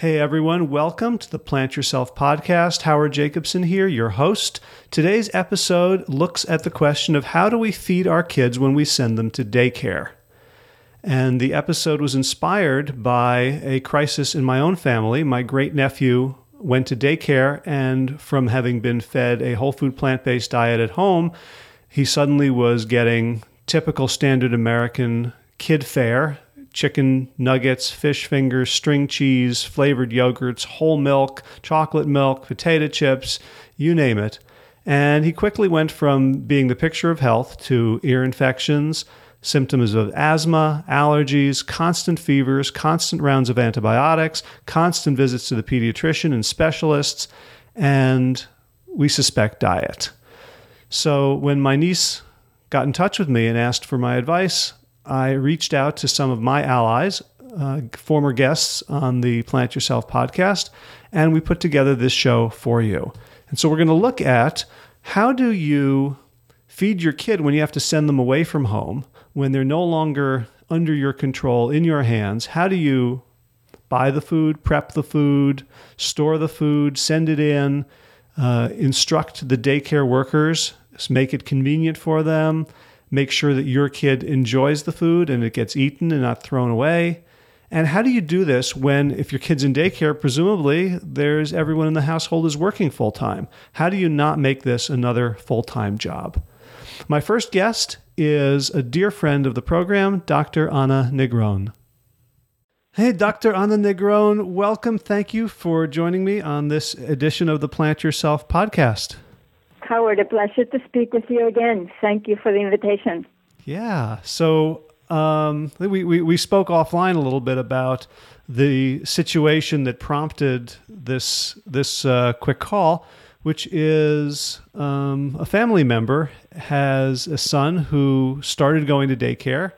Hey everyone, welcome to the Plant Yourself podcast. Howard Jacobson here, your host. Today's episode looks at the question of how do we feed our kids when we send them to daycare? And the episode was inspired by a crisis in my own family. My great nephew went to daycare, and from having been fed a whole food plant based diet at home, he suddenly was getting typical standard American kid fare chicken nuggets, fish fingers, string cheese, flavored yogurts, whole milk, chocolate milk, potato chips, you name it. And he quickly went from being the picture of health to ear infections, symptoms of asthma, allergies, constant fevers, constant rounds of antibiotics, constant visits to the pediatrician and specialists, and we suspect diet. So when my niece got in touch with me and asked for my advice, I reached out to some of my allies, uh, former guests on the Plant Yourself podcast, and we put together this show for you. And so we're going to look at how do you feed your kid when you have to send them away from home, when they're no longer under your control, in your hands. How do you buy the food, prep the food, store the food, send it in, uh, instruct the daycare workers, make it convenient for them, make sure that your kid enjoys the food and it gets eaten and not thrown away? And how do you do this when, if your kid's in daycare, presumably there's everyone in the household is working full time? How do you not make this another full time job? My first guest is a dear friend of the program, Dr. Ana Negron. Hey, Dr. Ana Negron, welcome. Thank you for joining me on this edition of the Plant Yourself podcast. Howard, a pleasure to speak with you again. Thank you for the invitation. Yeah. So um, we, we, we spoke offline a little bit about the situation that prompted this this uh, quick call, which is um, a family member has a son who started going to daycare,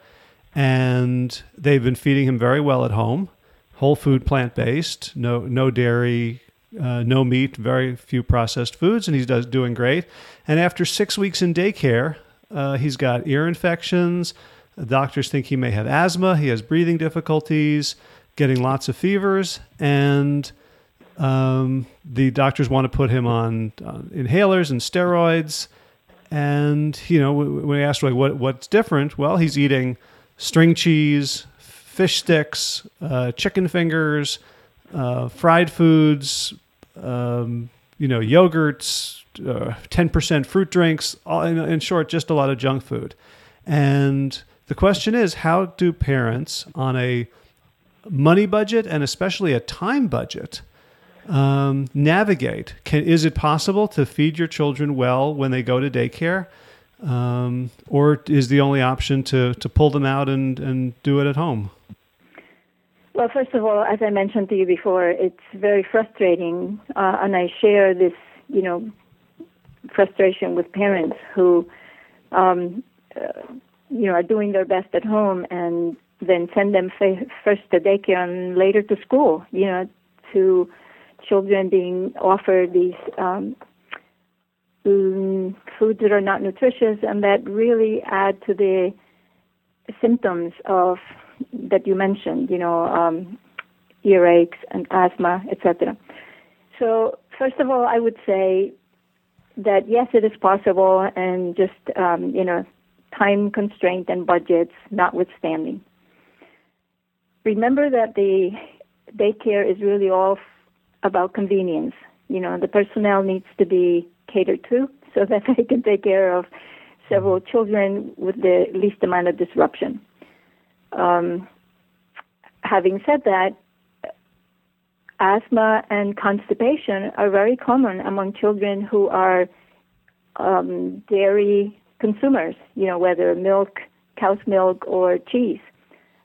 and they've been feeding him very well at home, whole food, plant based, no no dairy, uh, no meat, very few processed foods, and he's does, doing great. And after six weeks in daycare, uh, he's got ear infections. Doctors think he may have asthma. He has breathing difficulties, getting lots of fevers, and um, the doctors want to put him on uh, inhalers and steroids. And you know, when we asked like what what's different, well, he's eating string cheese, fish sticks, uh, chicken fingers, uh, fried foods, um, you know, yogurts, uh, 10% fruit drinks, all, in, in short, just a lot of junk food. And the question is how do parents on a money budget and especially a time budget um, navigate? Can, is it possible to feed your children well when they go to daycare? Um, or is the only option to, to pull them out and, and do it at home? Well, first of all, as I mentioned to you before, it's very frustrating, uh, and I share this, you know, frustration with parents who, um, uh, you know, are doing their best at home and then send them fa- first to daycare and later to school. You know, to children being offered these um, foods that are not nutritious and that really add to the symptoms of that you mentioned, you know, um, earaches and asthma, etc. So, first of all, I would say that yes, it is possible, and just um, you know, time constraint and budgets notwithstanding. Remember that the daycare is really all about convenience. You know, the personnel needs to be catered to so that they can take care of several children with the least amount of disruption. Um, having said that, asthma and constipation are very common among children who are um, dairy consumers, you know, whether milk, cow's milk, or cheese.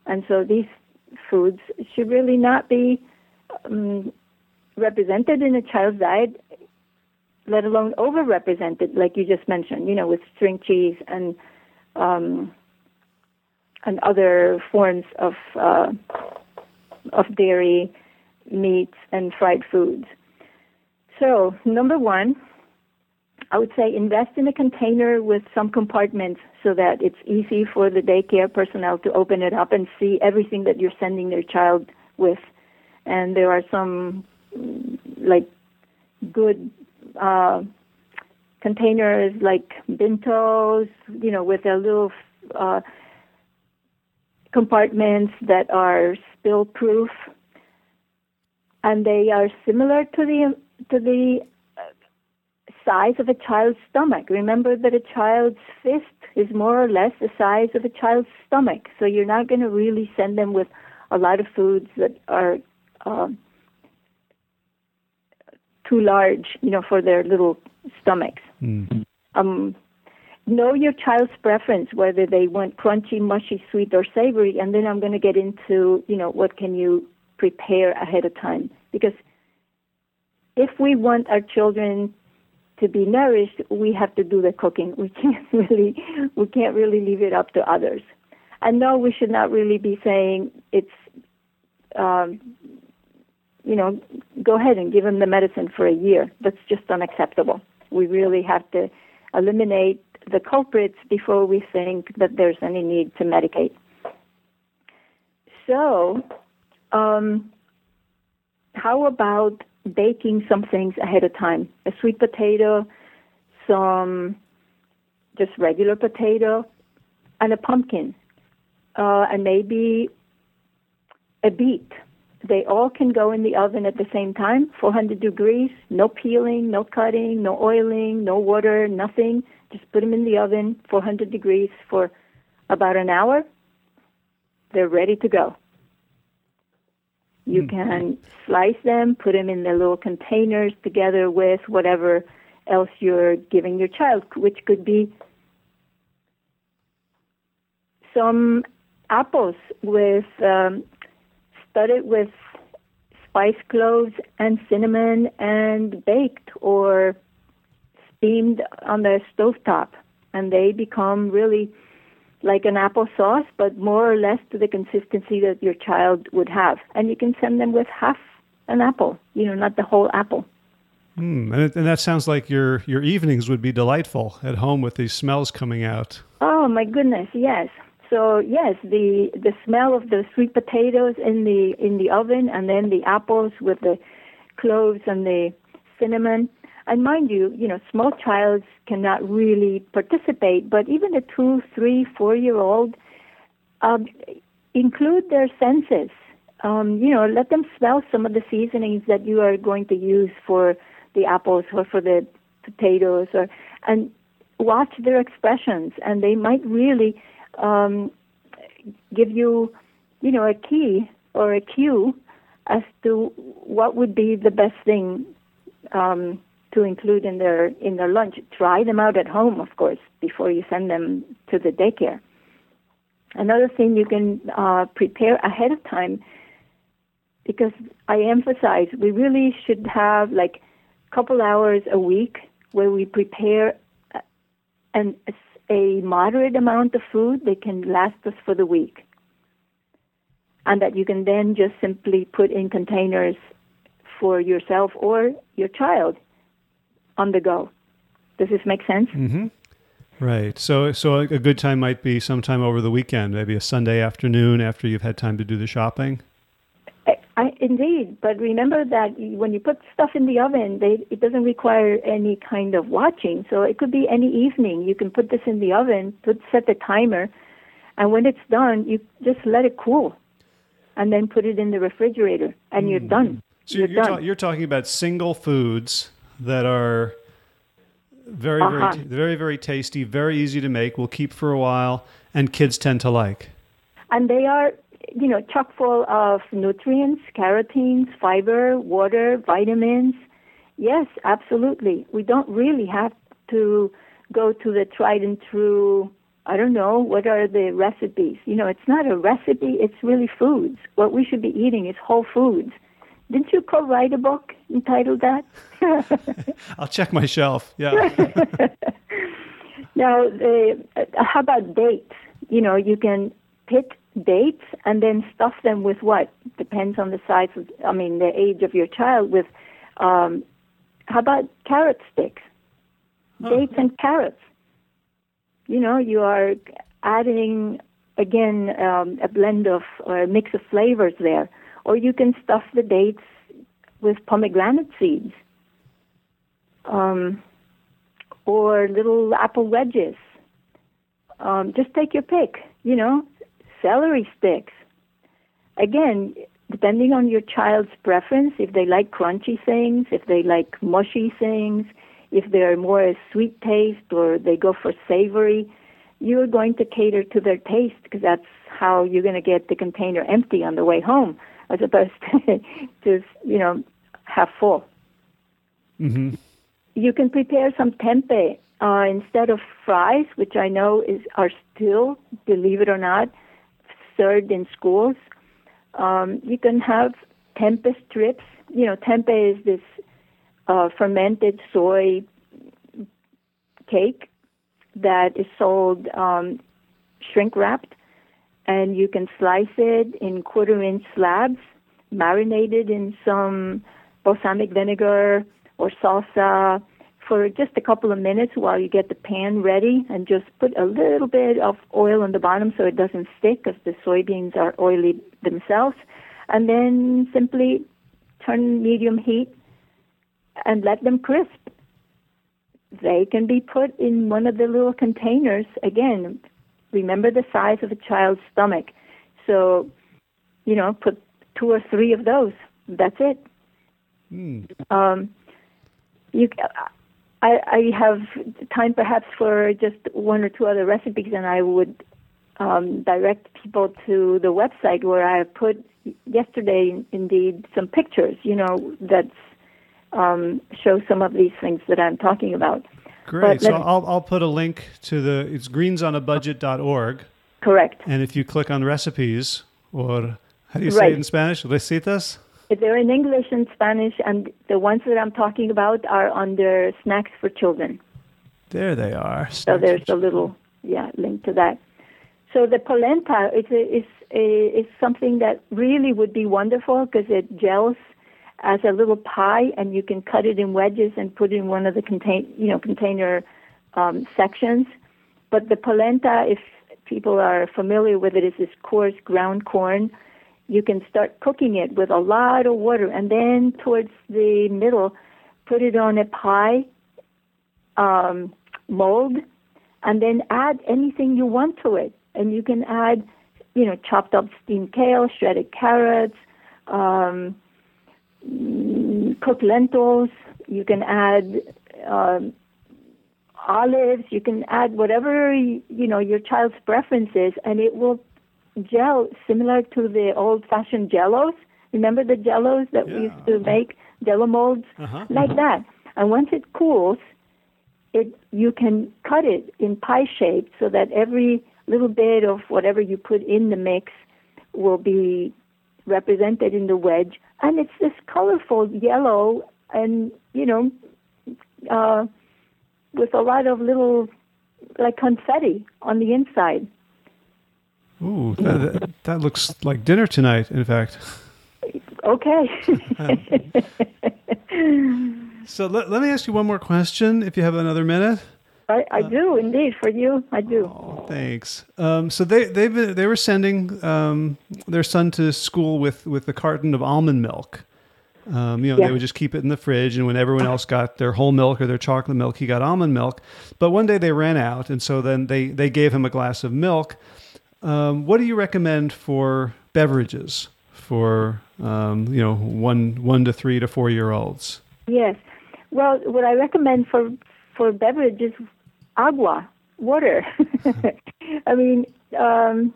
And so these foods should really not be um, represented in a child's diet, let alone overrepresented, like you just mentioned, you know, with string cheese and um, and other forms of uh, of dairy, meats, and fried foods. So, number one, I would say invest in a container with some compartments so that it's easy for the daycare personnel to open it up and see everything that you're sending their child with and there are some like good uh, containers like bentos, you know, with a little uh, compartments that are spill proof, and they are similar to the to the uh, size of a child's stomach. Remember that a child's fist is more or less the size of a child's stomach, so you're not going to really send them with a lot of foods that are um, too large, you know, for their little stomachs. Mm. Um, know your child's preference, whether they want crunchy, mushy, sweet, or savory, and then I'm going to get into, you know, what can you prepare ahead of time. Because if we want our children to be nourished, we have to do the cooking. We can't really, we can't really leave it up to others. And no, we should not really be saying it's, um, you know, go ahead and give them the medicine for a year. That's just unacceptable. We really have to eliminate the culprits before we think that there's any need to medicate. So, um, how about baking some things ahead of time? A sweet potato, some just regular potato, and a pumpkin, uh, and maybe a beet. They all can go in the oven at the same time, 400 degrees, no peeling, no cutting, no oiling, no water, nothing. Just put them in the oven, 400 degrees, for about an hour. They're ready to go. You mm-hmm. can slice them, put them in the little containers together with whatever else you're giving your child, which could be some apples with um, studded with spice cloves and cinnamon and baked or steamed on the stove top, and they become really like an applesauce, but more or less to the consistency that your child would have. And you can send them with half an apple, you know, not the whole apple. Mm, and, it, and that sounds like your your evenings would be delightful at home with these smells coming out. Oh my goodness, yes. So yes, the the smell of the sweet potatoes in the in the oven, and then the apples with the cloves and the cinnamon. And mind you, you know, small childs cannot really participate, but even a two, three, four year old, um, include their senses. Um, you know, let them smell some of the seasonings that you are going to use for the apples or for the potatoes, or and watch their expressions, and they might really um, give you, you know, a key or a cue as to what would be the best thing um, to include in their in their lunch. Try them out at home, of course, before you send them to the daycare. Another thing you can uh, prepare ahead of time, because I emphasize we really should have like a couple hours a week where we prepare an, a moderate amount of food that can last us for the week. And that you can then just simply put in containers for yourself or your child on the go. Does this make sense? Mm-hmm. Right. So, so a good time might be sometime over the weekend, maybe a Sunday afternoon after you've had time to do the shopping. I, indeed, but remember that when you put stuff in the oven, they, it doesn't require any kind of watching. So it could be any evening. You can put this in the oven, put set the timer, and when it's done, you just let it cool, and then put it in the refrigerator, and mm. you're done. So you're, you're, done. Ta- you're talking about single foods that are very, uh-huh. very, very, very tasty, very easy to make. Will keep for a while, and kids tend to like. And they are you know, chock full of nutrients, carotenes, fiber, water, vitamins. Yes, absolutely. We don't really have to go to the tried and true, I don't know, what are the recipes? You know, it's not a recipe, it's really foods. What we should be eating is whole foods. Didn't you co-write a book entitled that? I'll check my shelf. Yeah. now, the, uh, how about dates? You know, you can pick dates and then stuff them with what depends on the size of i mean the age of your child with um how about carrot sticks oh. dates and carrots you know you are adding again um, a blend of or a mix of flavors there Or you can stuff the dates with pomegranate seeds. Um, or little apple wedges. Um, just take your pick, you know, celery sticks. Again, depending on your child's preference, if they like crunchy things, if they like mushy things, if they're more a sweet taste or they go for savory, you're going to cater to their taste because that's how you're going to get the container empty on the way home as opposed to just, you know, half full. Mm-hmm. You can prepare some tempeh uh, instead of fries, which I know is are still, believe it or not, served in schools. Um, you can have tempeh strips. You know, tempeh is this uh, fermented soy cake that is sold um, shrink wrapped, and you can slice it in quarter inch slabs, marinated in some balsamic vinegar or salsa for just a couple of minutes while you get the pan ready and just put a little bit of oil on the bottom so it doesn't stick because the soybeans are oily themselves. And then simply turn medium heat and let them crisp. They can be put in one of the little containers. Again, remember the size of a child's stomach. So, you know, put two or three of those. That's it. Mm. Um, you, I, I have time perhaps for just one or two other recipes, and I would um, direct people to the website where I put yesterday, indeed, some pictures. You know that um, show some of these things that I'm talking about. Great. So I'll I'll put a link to the it's greensonabudget.org. Correct. And if you click on recipes or how do you say right. it in Spanish? Recetas. They're in English and Spanish, and the ones that I'm talking about are under Snacks for Children. There they are. Snacks so there's a little yeah link to that. So the polenta is a, is a, is something that really would be wonderful because it gels as a little pie, and you can cut it in wedges and put it in one of the contain you know container um, sections. But the polenta, if people are familiar with it, is this coarse ground corn you can start cooking it with a lot of water, and then towards the middle, put it on a pie um, mold, and then add anything you want to it. And you can add, you know, chopped up steamed kale, shredded carrots, um, cooked lentils. You can add um, olives. You can add whatever you know your child's preference is, and it will gel similar to the old-fashioned jellos. Remember the jellos that yeah. we used to make, jello molds, uh-huh. like that. And once it cools, it you can cut it in pie shape so that every little bit of whatever you put in the mix will be represented in the wedge, and it's this colorful yellow and you know uh, with a lot of little like confetti on the inside. Ooh, that, that looks like dinner tonight, in fact. Okay. so let, let me ask you one more question, if you have another minute. I, I uh, do indeed for you. I do. Oh, thanks. Um, so they they they were sending um, their son to school with with a carton of almond milk. Um, you know, yeah. they would just keep it in the fridge, and when everyone else got their whole milk or their chocolate milk, he got almond milk. But one day they ran out, and so then they they gave him a glass of milk. Um, what do you recommend for beverages for um, you know one one to three to four year olds? Yes. Well, what I recommend for for beverages, agua, water. I mean, um,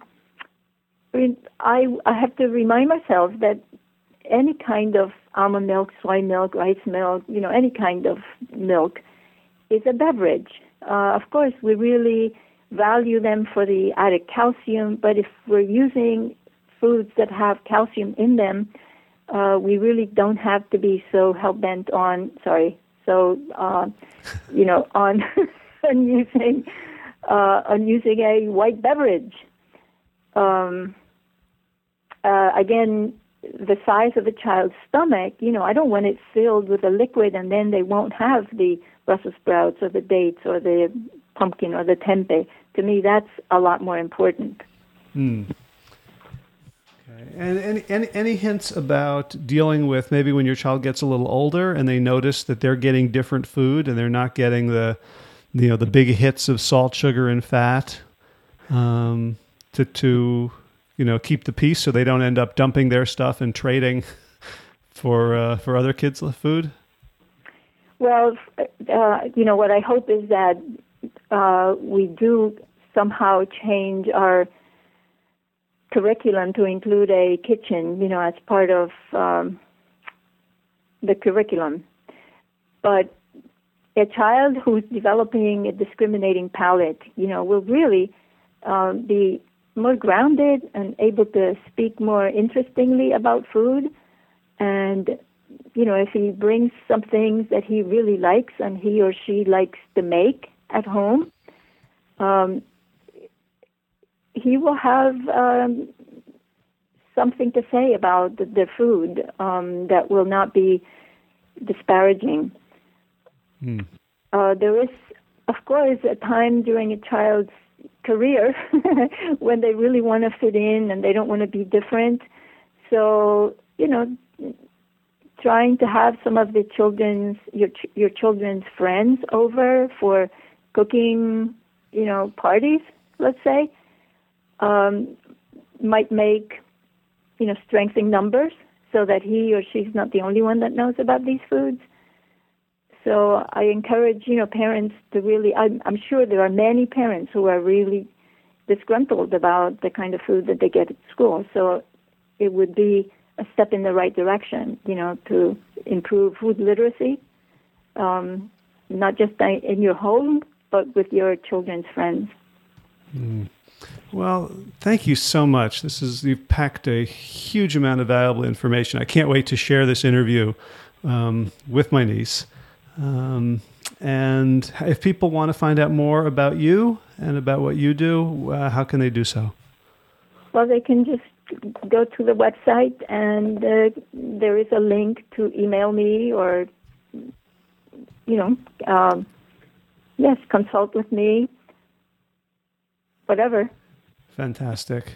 I mean, I I have to remind myself that any kind of almond milk, soy milk, rice milk, you know, any kind of milk is a beverage. Uh, of course, we really value them for the added calcium, but if we're using foods that have calcium in them, uh, we really don't have to be so hell bent on, sorry, so, uh, you know, on, on using, uh, on using a white beverage. Um, uh, again, the size of a child's stomach, you know, I don't want it filled with a liquid and then they won't have the Brussels sprouts or the dates or the pumpkin or the tempeh. To me, that's a lot more important. Hmm. And any, any, any hints about dealing with maybe when your child gets a little older and they notice that they're getting different food and they're not getting the you know the big hits of salt, sugar, and fat um, to to you know keep the peace so they don't end up dumping their stuff and trading for uh, for other kids' food. Well, uh, you know what I hope is that uh, we do somehow change our curriculum to include a kitchen, you know, as part of um, the curriculum. But a child who's developing a discriminating palate, you know, will really uh, be more grounded and able to speak more interestingly about food. And, you know, if he brings some things that he really likes and he or she likes to make at home, um, he will have um, something to say about the, the food um, that will not be disparaging. Mm. Uh, there is, of course, a time during a child's career when they really want to fit in and they don't want to be different. So, you know, trying to have some of the children's your your children's friends over for cooking, you know, parties, let's say, um, might make, you know, strengthen numbers so that he or she's not the only one that knows about these foods. So I encourage, you know, parents to really, I'm, I'm sure there are many parents who are really disgruntled about the kind of food that they get at school. So it would be a step in the right direction, you know, to improve food literacy, um, not just in your home, but with your children's friends. Mm. Well, thank you so much. This is you've packed a huge amount of valuable information. I can't wait to share this interview um, with my niece. Um, and if people want to find out more about you and about what you do, uh, how can they do so? Well, they can just go to the website, and uh, there is a link to email me or, you know, um, yes, consult with me, whatever. Fantastic.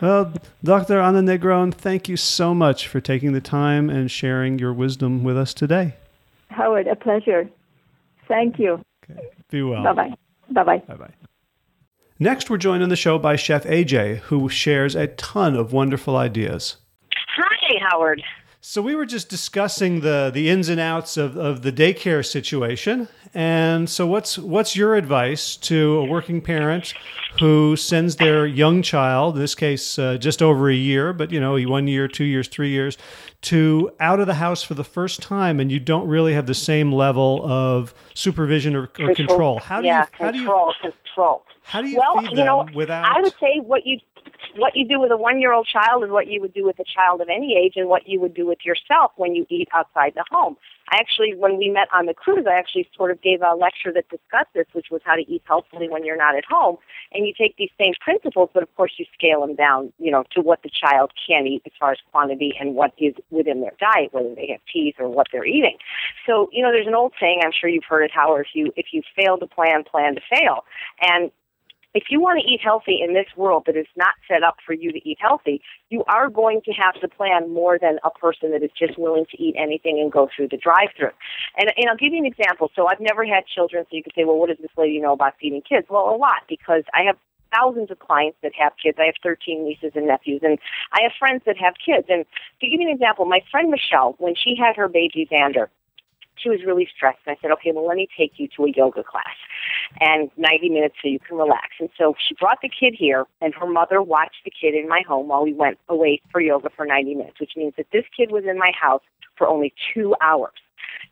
Well, Dr. Ana Negron, thank you so much for taking the time and sharing your wisdom with us today. Howard, a pleasure. Thank you. Okay. Be well. Bye bye. Bye bye. Bye bye. Next, we're joined on the show by Chef AJ, who shares a ton of wonderful ideas. Hi, Howard. So we were just discussing the the ins and outs of, of the daycare situation. And so what's what's your advice to a working parent who sends their young child, in this case uh, just over a year, but you know, one year, two years, three years, to out of the house for the first time, and you don't really have the same level of supervision or, or control. How do yeah, you how control, do you control? How do you well, feed you know, them without? I would say what you what you do with a one year old child is what you would do with a child of any age and what you would do with yourself when you eat outside the home. I actually, when we met on the cruise, I actually sort of gave a lecture that discussed this, which was how to eat healthfully when you're not at home. And you take these same principles, but of course you scale them down, you know, to what the child can eat as far as quantity and what is within their diet, whether they have teeth or what they're eating. So, you know, there's an old saying, I'm sure you've heard it, Howard, if you, if you fail to plan, plan to fail. And if you want to eat healthy in this world that is not set up for you to eat healthy, you are going to have to plan more than a person that is just willing to eat anything and go through the drive-through. And, and I'll give you an example. So I've never had children, so you could say, well, what does this lady know about feeding kids? Well, a lot because I have thousands of clients that have kids. I have 13 nieces and nephews, and I have friends that have kids. And to give you an example, my friend Michelle, when she had her baby Xander, she was really stressed. And I said, okay, well, let me take you to a yoga class and 90 minutes so you can relax. And so she brought the kid here, and her mother watched the kid in my home while we went away for yoga for 90 minutes, which means that this kid was in my house for only two hours.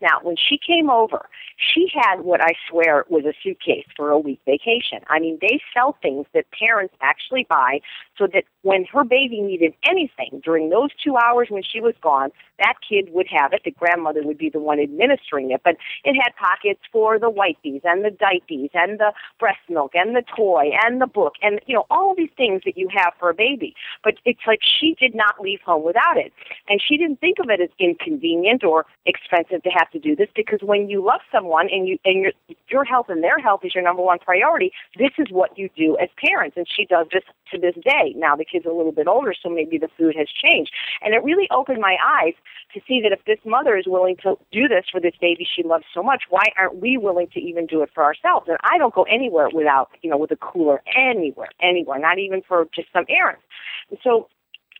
Now, when she came over, she had what I swear was a suitcase for a week vacation. I mean, they sell things that parents actually buy so that when her baby needed anything during those two hours when she was gone, that kid would have it. The grandmother would be the one administering it, but it had pockets for the whiteys and the diapies and the breast milk and the toy and the book and, you know, all these things that you have for a baby. But it's like she did not leave home without it. And she didn't think of it as inconvenient or expensive to have to do this because when you love someone, and you and your your health and their health is your number one priority, this is what you do as parents. And she does this to this day. Now the kid's are a little bit older, so maybe the food has changed. And it really opened my eyes to see that if this mother is willing to do this for this baby she loves so much, why aren't we willing to even do it for ourselves? And I don't go anywhere without, you know, with a cooler anywhere, anywhere, not even for just some errands. And so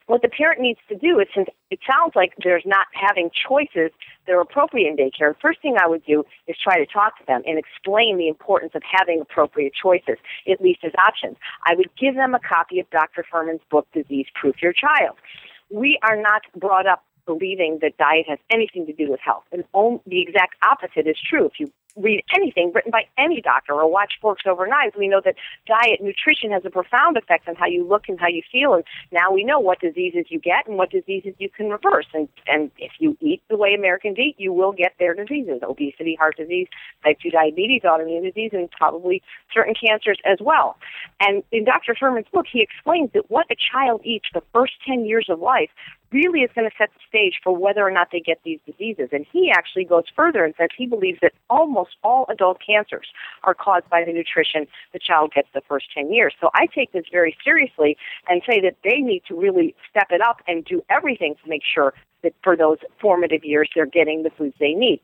what the parent needs to do is since it sounds like there's not having choices that are appropriate in daycare, the first thing I would do is try to talk to them and explain the importance of having appropriate choices, at least as options. I would give them a copy of Dr. Fuhrman's book, Disease Proof Your Child. We are not brought up believing that diet has anything to do with health. And the exact opposite is true. If you read anything written by any doctor or watch Forks Over Knives, we know that diet, nutrition has a profound effect on how you look and how you feel. And now we know what diseases you get and what diseases you can reverse. And, and if you eat the way Americans eat, you will get their diseases obesity, heart disease, type 2 diabetes, autoimmune disease, and probably certain cancers as well. And in Dr. Fuhrman's book, he explains that what a child eats the first 10 years of life really is going to set the stage for whether or not they get these diseases. And he actually goes further and says he believes that almost all adult cancers are caused by the nutrition the child gets the first 10 years. So I take this very seriously and say that they need to really step it up and do everything to make sure that for those formative years they're getting the foods they need.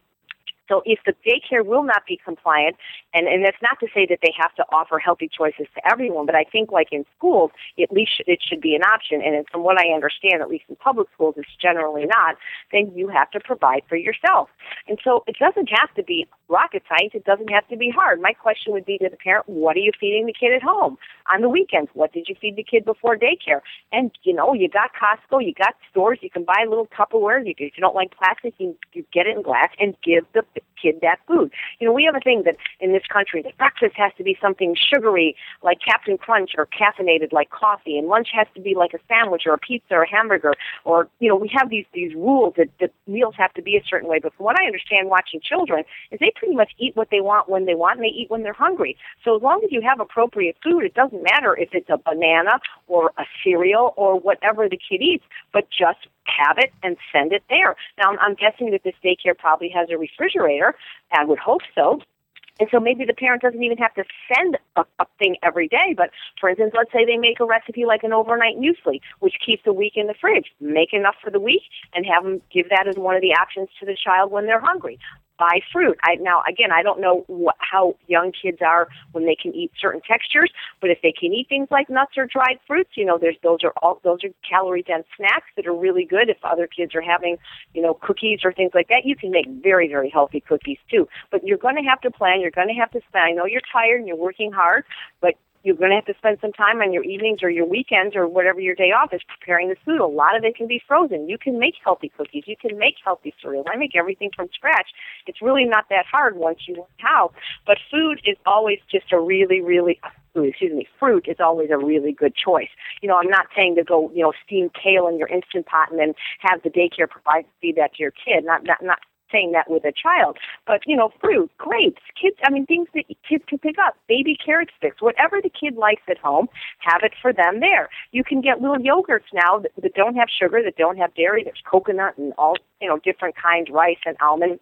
So if the daycare will not be compliant, and, and that's not to say that they have to offer healthy choices to everyone, but I think like in schools, at least it should be an option. And from what I understand, at least in public schools, it's generally not, then you have to provide for yourself. And so it doesn't have to be rocket science. It doesn't have to be hard. My question would be to the parent, what are you feeding the kid at home? On the weekends, what did you feed the kid before daycare? And, you know, you got Costco, you got stores, you can buy a little Tupperware. You, if you don't like plastic, you, you get it in glass and give the kid that food. You know, we have a thing that in this country that breakfast has to be something sugary like Captain Crunch or caffeinated like coffee, and lunch has to be like a sandwich or a pizza or a hamburger. Or you know, we have these these rules that, that meals have to be a certain way. But from what I understand, watching children is they pretty much eat what they want when they want, and they eat when they're hungry. So as long as you have appropriate food, it doesn't matter if it's a banana or a cereal or whatever the kid eats, but just have it and send it there. Now, I'm guessing that this daycare probably has a refrigerator. I would hope so. And so maybe the parent doesn't even have to send a, a thing every day. But for instance, let's say they make a recipe like an overnight muesli, which keeps a week in the fridge. Make enough for the week and have them give that as one of the options to the child when they're hungry buy fruit. I now again, I don't know what, how young kids are when they can eat certain textures, but if they can eat things like nuts or dried fruits, you know, there's those are all those are calorie dense snacks that are really good. If other kids are having, you know, cookies or things like that, you can make very very healthy cookies too. But you're going to have to plan. You're going to have to spend. I know you're tired and you're working hard, but you're going to have to spend some time on your evenings or your weekends or whatever your day off is preparing this food. A lot of it can be frozen. You can make healthy cookies. You can make healthy cereal. I make everything from scratch. It's really not that hard once you learn how. But food is always just a really, really excuse me, fruit is always a really good choice. You know, I'm not saying to go, you know, steam kale in your instant pot and then have the daycare provide feed that to your kid. Not not not saying that with a child. But, you know, fruit, grapes, kids, I mean, things that kids can pick up, baby carrot sticks, whatever the kid likes at home, have it for them there. You can get little yogurts now that, that don't have sugar, that don't have dairy. There's coconut and all, you know, different kinds, rice and almond.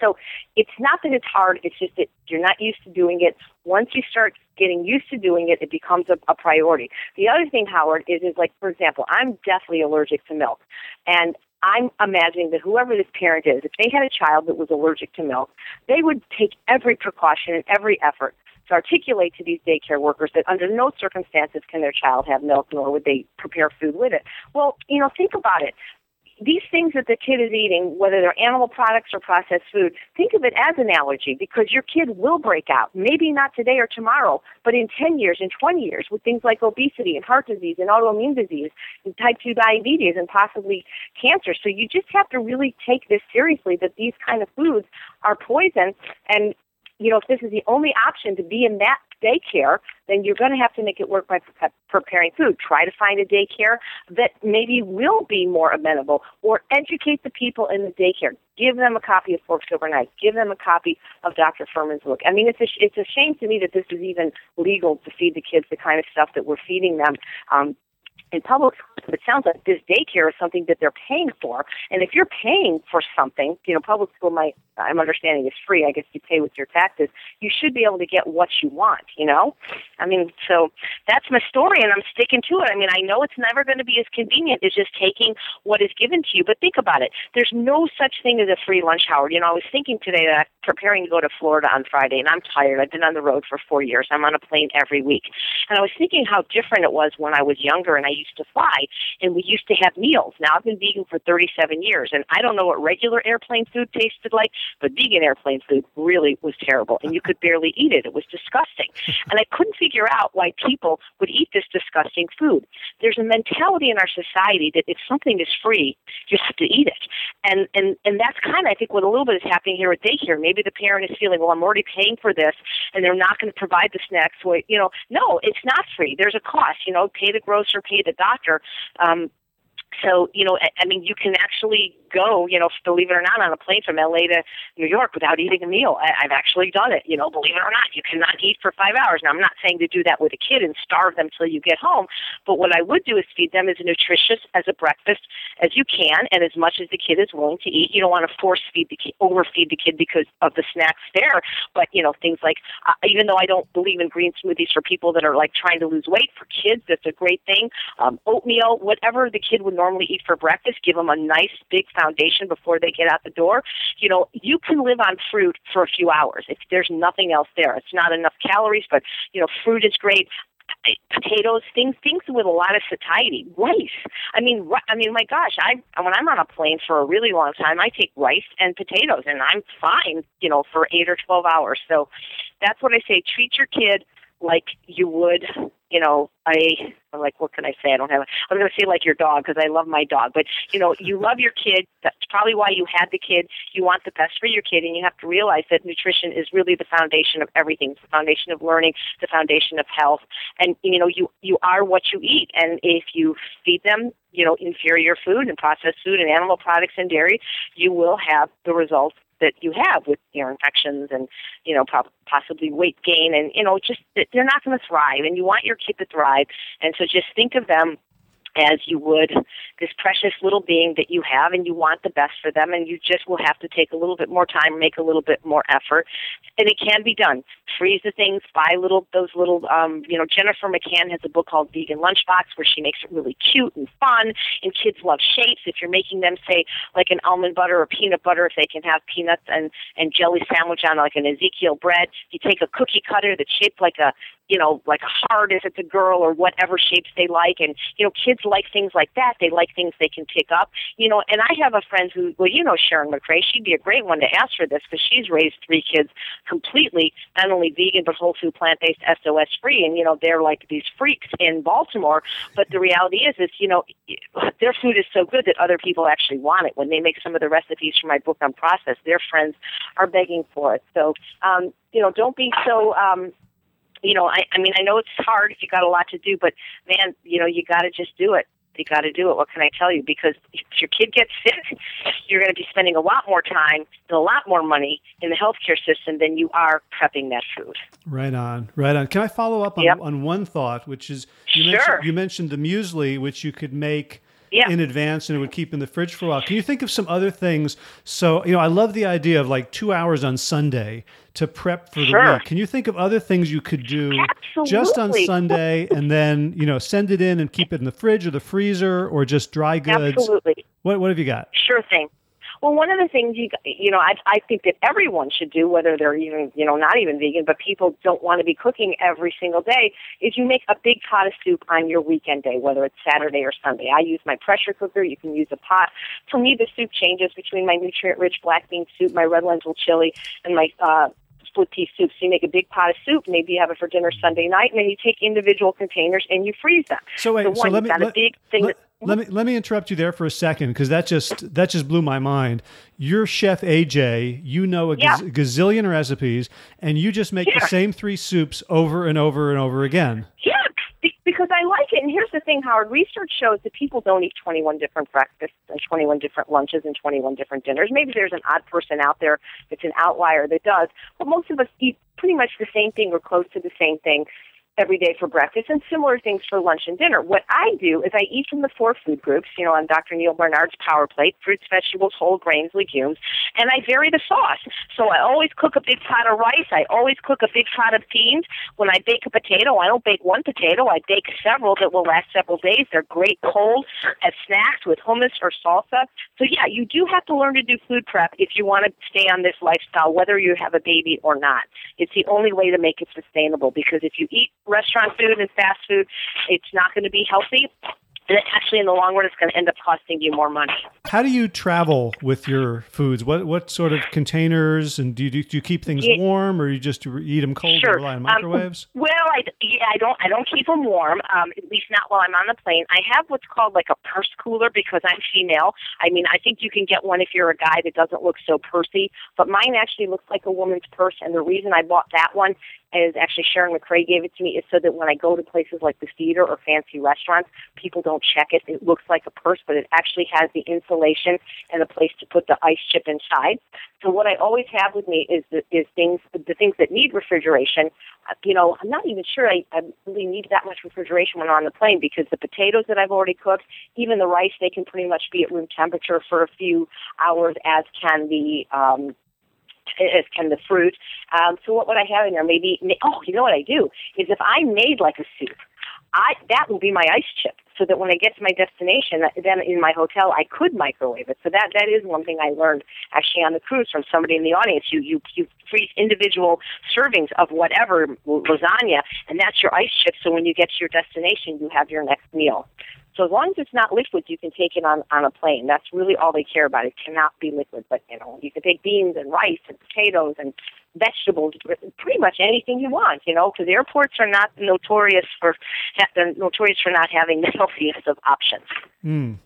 So it's not that it's hard, it's just that you're not used to doing it. Once you start getting used to doing it, it becomes a, a priority. The other thing, Howard, is, is like, for example, I'm deathly allergic to milk. And I'm imagining that whoever this parent is, if they had a child that was allergic to milk, they would take every precaution and every effort to articulate to these daycare workers that under no circumstances can their child have milk, nor would they prepare food with it. Well, you know, think about it these things that the kid is eating, whether they're animal products or processed food, think of it as an allergy because your kid will break out. Maybe not today or tomorrow, but in 10 years, in 20 years, with things like obesity and heart disease and autoimmune disease and type 2 diabetes and possibly cancer. So you just have to really take this seriously that these kind of foods are poison. And, you know, if this is the only option to be in that daycare, then you're going to have to make it work by preparing food. Try to find a daycare that maybe will be more amenable, or educate the people in the daycare. Give them a copy of Forks Over Knives. Give them a copy of Dr. Fuhrman's book. I mean, it's a, it's a shame to me that this is even legal to feed the kids the kind of stuff that we're feeding them. Um, in public schools, it sounds like this daycare is something that they're paying for. And if you're paying for something, you know, public school might, I'm understanding is free. I guess you pay with your taxes. You should be able to get what you want, you know? I mean, so that's my story and I'm sticking to it. I mean, I know it's never going to be as convenient as just taking what is given to you, but think about it. There's no such thing as a free lunch, Howard. You know, I was thinking today that I'm preparing to go to Florida on Friday and I'm tired. I've been on the road for four years. I'm on a plane every week. And I was thinking how different it was when I was younger and I used to fly and we used to have meals. Now I've been vegan for 37 years and I don't know what regular airplane food tasted like, but vegan airplane food really was terrible and you could barely eat it. It was disgusting. And I couldn't figure out why people would eat this disgusting food. There's a mentality in our society that if something is free, you have to eat it. And and and that's kind of I think what a little bit is happening here at daycare. Maybe the parent is feeling, well, I'm already paying for this, and they're not going to provide the snacks. So you know, no, it's not free. There's a cost. You know, pay the grocer, pay the doctor. Um, so you know, I, I mean, you can actually go, you know, believe it or not, on a plane from LA to New York without eating a meal. I, I've actually done it, you know, believe it or not. You cannot eat for five hours. Now, I'm not saying to do that with a kid and starve them till you get home, but what I would do is feed them as nutritious as a breakfast as you can and as much as the kid is willing to eat. You don't want to force feed the kid, overfeed the kid because of the snacks there, but, you know, things like, uh, even though I don't believe in green smoothies for people that are like trying to lose weight, for kids, that's a great thing. Um, oatmeal, whatever the kid would normally eat for breakfast, give them a nice big foundation before they get out the door. You know, you can live on fruit for a few hours if there's nothing else there. It's not enough calories, but you know, fruit is great potatoes, things things with a lot of satiety. Rice. I mean, I mean, my gosh, I when I'm on a plane for a really long time, I take rice and potatoes, and I'm fine, you know, for eight or twelve hours. So that's what I say. Treat your kid like you would, you know, a like what can I say? I don't have. I was going to say like your dog because I love my dog, but you know, you love your kid. That's probably why you had the kid. You want the best for your kid, and you have to realize that nutrition is really the foundation of everything. It's the foundation of learning, the foundation of health, and you know, you you are what you eat, and if you feed them, you know, inferior food and processed food and animal products and dairy, you will have the results that you have with ear infections and you know possibly weight gain and you know just they're not going to thrive and you want your kid to thrive. And so just think of them as you would this precious little being that you have and you want the best for them and you just will have to take a little bit more time make a little bit more effort. And it can be done. Freeze the things buy little those little um you know jennifer mccann has a book called vegan lunchbox where she makes it really cute and fun and kids love shapes. If you're making them say like an almond butter or peanut butter if they can have peanuts and and jelly sandwich on like an ezekiel bread you take a cookie cutter that's shaped like a you know, like a heart if it's a girl or whatever shapes they like. And, you know, kids like things like that. They like things they can pick up, you know, and I have a friend who, well, you know, Sharon McRae, she'd be a great one to ask for this because she's raised three kids completely, not only vegan, but whole food, plant-based, SOS free. And, you know, they're like these freaks in Baltimore. But the reality is, is, you know, their food is so good that other people actually want it. When they make some of the recipes for my book Unprocessed, their friends are begging for it. So, um, you know, don't be so um, you know, I, I mean, I know it's hard if you got a lot to do, but man, you know, you got to just do it. You got to do it. What can I tell you? Because if your kid gets sick, you're going to be spending a lot more time and a lot more money in the healthcare system than you are prepping that food. Right on, right on. Can I follow up on, Yep. on one thought, which is you, Sure. mentioned, you mentioned the muesli, which you could make Yeah. in advance and it would keep in the fridge for a while. Can you think of some other things? So, you know, I love the idea of like two hours on Sunday to prep for the Sure. week. Can you think of other things you could do just on Sunday and then, you know, send it in and keep it in the fridge or the freezer or just dry goods? Absolutely. What, what have you got? Sure thing. Well, one of the things you you know I I think that everyone should do, whether they're even you know not even vegan, but people don't want to be cooking every single day, is you make a big pot of soup on your weekend day, whether it's Saturday or Sunday. I use my pressure cooker. You can use a pot. For me, the soup changes between my nutrient-rich black bean soup, my red lentil chili, and my uh, split pea soup. So you make a big pot of soup. Maybe you have it for dinner Sunday night, and then you take individual containers and you freeze them. So wait, so so one, let me let, a big thing. let, let me let me interrupt you there for a second because that just that just blew my mind. You're Chef AJ. You know a gaz- gazillion recipes, and you just make the same three soups over and over and over again. Yeah, be- because I like it. And here's the thing, Howard. Research shows that people don't eat 21 different breakfasts and 21 different lunches and 21 different dinners. Maybe there's an odd person out there that's an outlier that does, but most of us eat pretty much the same thing or close to the same thing every day for breakfast and similar things for lunch and dinner. What I do is I eat from the four food groups, you know, on Dr. Neal Barnard's Power Plate, fruits, vegetables, whole grains, legumes, and I vary the sauce. So I always cook a big pot of rice. I always cook a big pot of beans. When I bake a potato, I don't bake one potato. I bake several that will last several days. They're great cold as snacks with hummus or salsa. So yeah, you do have to learn to do food prep if you want to stay on this lifestyle, whether you have a baby or not. It's the only way to make it sustainable because if you eat restaurant food and fast food, it's not going to be healthy. And actually, in the long run, it's going to end up costing you more money. How do you travel with your foods? What what sort of containers and do you do you keep things Yeah. warm, or you just eat them cold Sure. and rely on Um, microwaves? Well, I yeah, I don't I don't keep them warm. Um, at least not while I'm on the plane. I have what's called like a purse cooler because I'm female. I mean, I think you can get one if you're a guy that doesn't look so pursy. But mine actually looks like a woman's purse, and the reason I bought that one is actually Sharon McRae gave it to me is so that when I go to places like the theater or fancy restaurants, people don't check it. It looks like a purse, but it actually has the insulation and a place to put the ice chip inside. So what I always have with me is the, is things the things that need refrigeration. Uh, You know, I'm not even sure I, I really need that much refrigeration when I'm on the plane because the potatoes that I've already cooked, even the rice, they can pretty much be at room temperature for a few hours, as can the um, as can the fruit. Um, so what would I have in there? Maybe oh, you know what I do is if I made like a soup, I that will be my ice chip. So that when I get to my destination, then in my hotel I could microwave it. So that that is one thing I learned actually on the cruise from somebody in the audience. You you you freeze individual servings of whatever lasagna, and that's your ice chip. So when you get to your destination, you have your next meal. So as long as it's not liquid, you can take it on on a plane. That's really all they care about. It cannot be liquid, but you know you can take beans and rice and potatoes and vegetables, pretty much anything you want. You know, because airports are not notorious for they're notorious for not having the healthiest of options. Mm.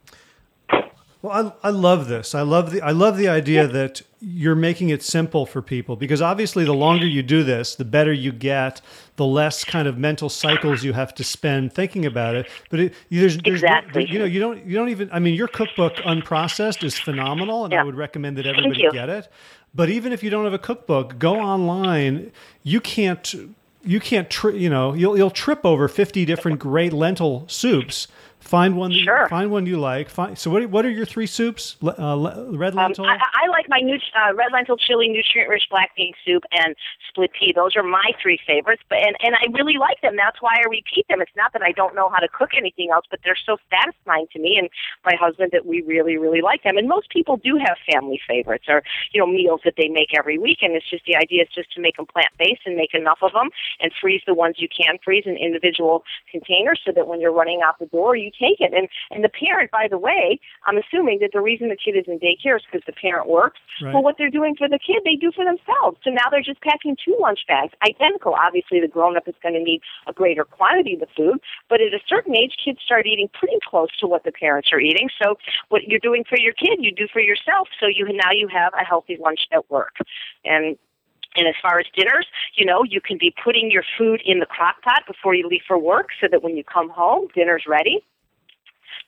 Well, I, I love this. I love the I love the idea that you're making it simple for people because obviously the longer you do this, the better you get, the less kind of mental cycles you have to spend thinking about it. But it, there's, there's Exactly. you know you don't you don't even I mean your cookbook Unprocessed is phenomenal and I would recommend that everybody get it. But even if you don't have a cookbook, go online. You can't you can't tri- you know you'll you'll trip over 50 different great lentil soups. Find one Sure. find one you like. Find, so what are, what are your three soups? Uh, red Um, lentil. I, I like my new, uh, red lentil chili, nutrient-rich black bean soup, and split pea. Those are my three favorites, but and, and I really like them. That's why I repeat them. It's not that I don't know how to cook anything else, but they're so satisfying to me and my husband that we really, really like them. And most people do have family favorites or you know meals that they make every week, and it's just the idea is just to make them plant-based and make enough of them and freeze the ones you can freeze in individual containers so that when you're running out the door, you take it. And and the parent, by the way, I'm assuming that the reason the kid is in daycare is because the parent works. Right. Well, what they're doing for the kid, they do for themselves. So now they're just packing two lunch bags, identical. Obviously, the grown up is going to need a greater quantity of the food, but at a certain age, kids start eating pretty close to what the parents are eating. So what you're doing for your kid, you do for yourself. So you now you have a healthy lunch at work, and and as far as dinners, you know, you can be putting your food in the crock pot before you leave for work so that when you come home, dinner's ready.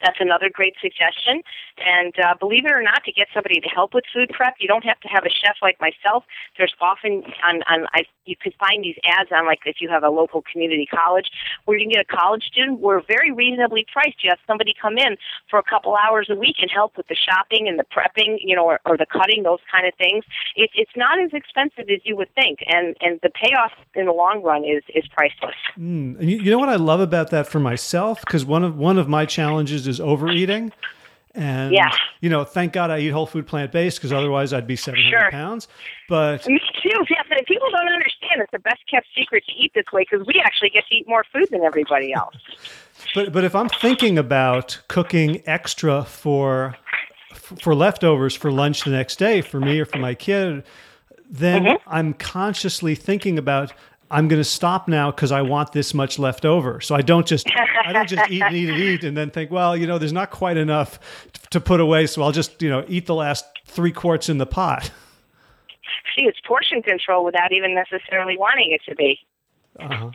That's another great suggestion. And uh, believe it or not, to get somebody to help with food prep, you don't have to have a chef like myself. There's often on, on I, you can find these ads on like if you have a local community college where you can get a college student. We're very reasonably priced. You have somebody come in for a couple hours a week and help with the shopping and the prepping, you know, or, or the cutting, those kind of things. It, it's not as expensive as you would think, and and the payoff in the long run is is priceless. Mm. And you, you know what I love about that for myself because one of one of my challenges is overeating. And Yeah. you know, thank God I eat whole food plant based because otherwise I'd be seven hundred Sure. pounds. But Me too. Yes, and people don't understand it's the best kept secret to eat this way because we actually get to eat more food than everybody else. But but if I'm thinking about cooking extra for for leftovers for lunch the next day for me or for my kid, then Mm-hmm. I'm consciously thinking about I'm going to stop now because I want this much left over. So I don't just I don't just eat and eat and eat and then think, well, you know, there's not quite enough to put away, so I'll just you know eat the last three quarts in the pot. See, it's portion control without even necessarily wanting it to be. Uh-huh.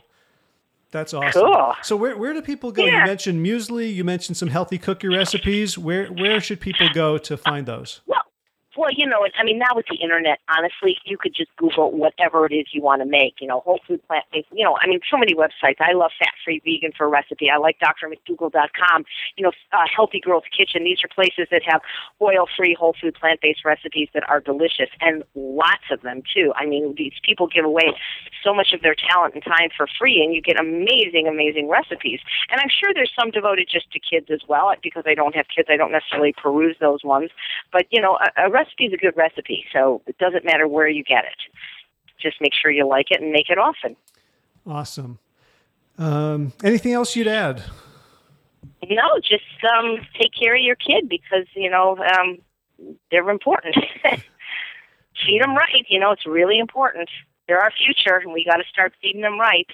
That's awesome. Cool. So where where do people go? You mentioned muesli. You mentioned some healthy cookie recipes. Where where should people go to find those? Well, Well, you know, I mean, now with the internet, honestly, you could just Google whatever it is you want to make. You know, whole food, plant based. You know, I mean, so many websites. I love Fat Free Vegan for a recipe. I like DrMcDougall.com. You know, uh, Healthy Girls Kitchen. These are places that have oil free, whole food, plant based recipes that are delicious, and lots of them too. I mean, these people give away so much of their talent and time for free, and you get amazing, amazing recipes. And I'm sure there's some devoted just to kids as well. Because I don't have kids, I don't necessarily peruse those ones. But you know, a, a recipe is a good recipe, so it doesn't matter where you get it. Just make sure you like it and make it often. Awesome. Um, anything else you'd add? No, just um, take care of your kid because you know um, they're important. Feed them right. You know it's really important. They're our future, and we got to start feeding them right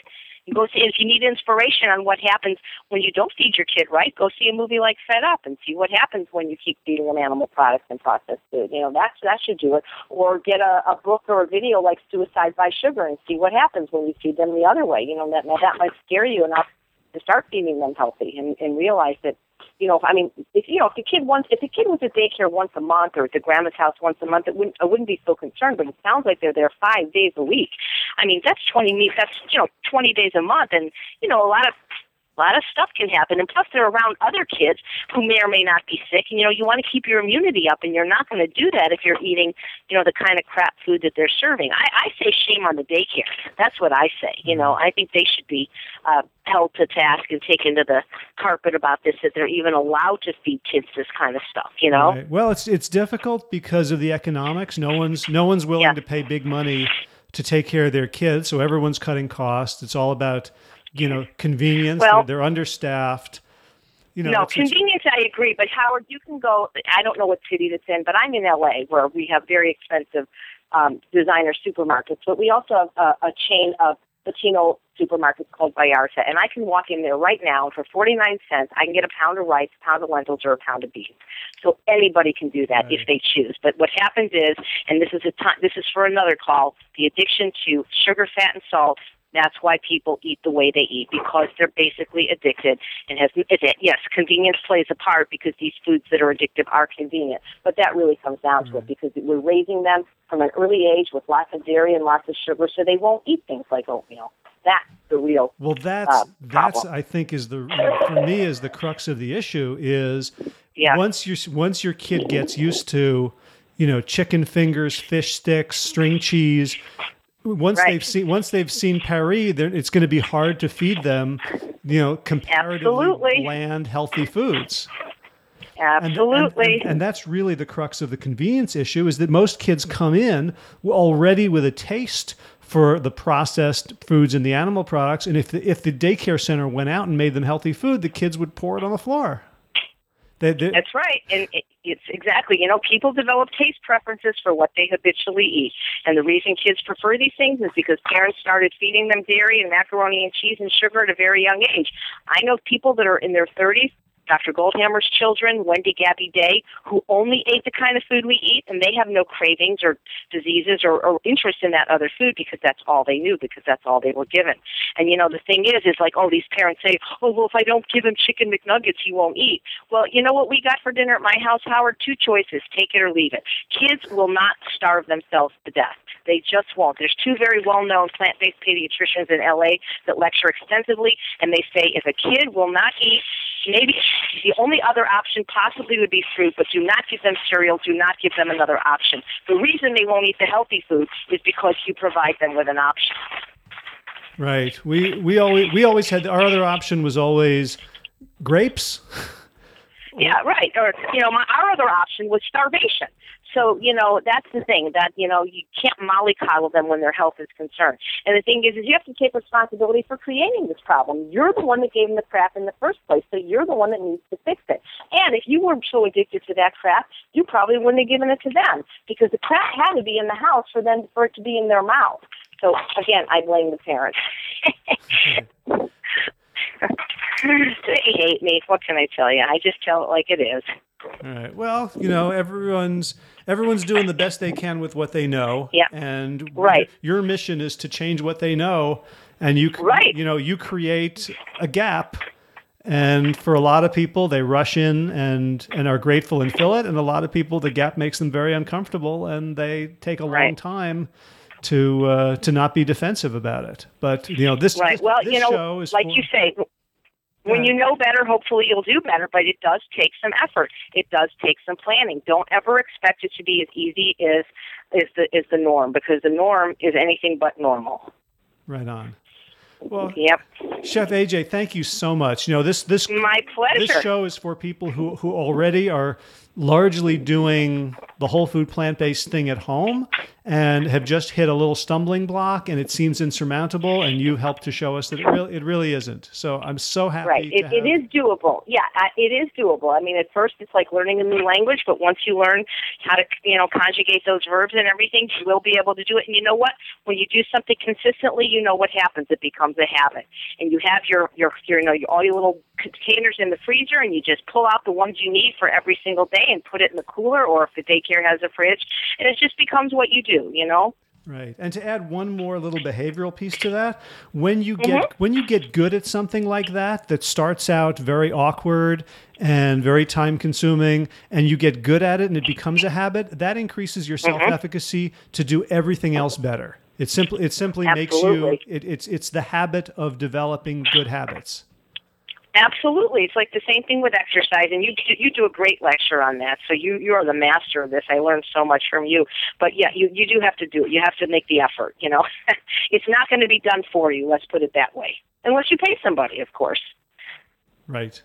go see if you need inspiration on what happens when you don't feed your kid right. Go see a movie like Fed Up and see what happens when you keep feeding them animal products and processed food. You know that's that should do it. Or get a, a book or a video like Suicide by Sugar and see what happens when you feed them the other way. You know that that might scare you enough to start feeding them healthy and, and realize that you know, I mean, if you know, if the kid once, if the kid was at daycare once a month or at the grandma's house once a month, it wouldn't, I wouldn't be so concerned. But it sounds like they're there five days a week. I mean, that's twenty. That's you know, twenty days a month, and you know, a lot of a lot of stuff can happen. And plus, they're around other kids who may or may not be sick. And, you know, you want to keep your immunity up, and you're not going to do that if you're eating, you know, the kind of crap food that they're serving. I, I say shame on the daycare. That's what I say. You know, I think they should be uh, held to task and taken to the carpet about this, that they're even allowed to feed kids this kind of stuff, you know? Right. Well, it's, it's difficult because of the economics. No one's, no one's willing Yeah. to pay big money to take care of their kids. So everyone's cutting costs. It's all about, you know, convenience. Well- they're, they're understaffed. You know, no, convenience, I agree. But Howard, you can go. I don't know what city that's in, but I'm in LA, where we have very expensive um, designer supermarkets. But we also have a, a chain of Latino supermarkets called Vallarta, and I can walk in there right now and for 49 cents. I can get a pound of rice, a pound of lentils, or a pound of beans. So anybody can do that if they choose. But what happens is, and this is a time, this is for another call, the addiction to sugar, fat, and salt that's why people eat the way they eat because they're basically addicted and has it, yes, convenience plays a part because these foods that are addictive are convenient. But that really comes down to it because we're raising them from an early age with lots of dairy and lots of sugar, so they won't eat things like oatmeal. That's the real Well, that's uh, that's. I think is the for me is the crux of the issue is Yeah. once you once your kid gets used to you know chicken fingers, fish sticks, string cheese. Once Right. they've seen once they've seen Paris, it's going to be hard to feed them, you know, comparatively Absolutely. bland, healthy foods. And- and- absolutely. And, and that's really the crux of the convenience issue is that most kids come in already with a taste for the processed foods and the animal products. And if the, if the daycare center went out and made them healthy food, the kids would pour it on the floor. They, they, That's right, and it, it's exactly. You know, people develop taste preferences for what they habitually eat, and the reason kids prefer these things is because parents started feeding them dairy and macaroni and cheese and sugar at a very young age. I know people that are in their 30s. Dr. Goldhamer's children, Wendy Gabby Day, who only ate the kind of food we eat, and they have no cravings or diseases or, or interest in that other food because that's all they knew, because that's all they were given. And you know, the thing is, is like, oh, these parents say, oh, well, if I don't give him chicken McNuggets, he won't eat. Well, you know what we got for dinner at my house, Howard? Two choices: take it or leave it. Kids will not starve themselves to death. They just won't. There's two very well-known plant-based pediatricians in LA that lecture extensively, and they say if a kid will not eat, maybe the only other option possibly would be fruit, but do not give them cereal. Do not give them another option. The reason they won't eat the healthy food is because you provide them with an option. right. We we always we always had our other option was always grapes. Yeah, right. Or you know, my our other option was starvation. So you know, that's the thing that you know you can't mollycoddle them when their health is concerned. And the thing is, is you have to take responsibility for creating this problem. You're the one that gave them the crap in the first place, so you're the one that needs to fix it. And if you weren't so addicted to that crap, you probably wouldn't have given it to them because the crap had to be in the house for them for it to be in their mouth. So again, I blame the parents. they hate me. What can I tell you? I just tell it like it is. All right. Well, you know, everyone's everyone's doing the best they can with what they know. Yeah. And Right. your mission is to change what they know, and you Right. you know you create a gap, And for a lot of people, they rush in and, and are grateful and fill it. And a lot of people, the gap makes them very uncomfortable and they take a long time to uh, to not be defensive about it. But you know this, Right. this, Well, this you know, show is like for- you say, when you know better, hopefully you'll do better, but it does take some effort. It does take some planning. Don't ever expect it to be as easy as is the is the norm because the norm is anything but normal. right on. Well, Yep. Chef AJ, thank you so much. You know this this My pleasure. this show is for people who who already are largely doing the whole food plant based thing at home and have just hit a little stumbling block and it seems insurmountable and you helped to show us that it really it really isn't. So I'm so happy Right. It, have, it is doable. Yeah, it is doable. I mean, at first it's like learning a new language, but once you learn how to, you know, conjugate those verbs and everything, you will be able to do it. And you know what? When you do something consistently, you know what happens. It becomes a habit. And you have your, your, your you know, your, all your little containers in the freezer, and you just pull out the ones you need for every single day and put it in the cooler, or if the daycare has a fridge, and it just becomes what you do. You know. Right. And to add one more little behavioral piece to that, when you get Mm-hmm. when you get good at something like that that starts out very awkward and very time consuming and you get good at it and it becomes a habit, that increases your Mm-hmm. self-efficacy to do everything else better. It simply it simply makes you it, it's it's the habit of developing good habits. Absolutely, it's like the same thing with exercise, and you you do a great lecture on that. So you you are the master of this. I learned so much from you. But yeah, you you do have to do it. You have to make the effort. You know, it's not going to be done for you. Let's put it that way, unless you pay somebody, of course. Right.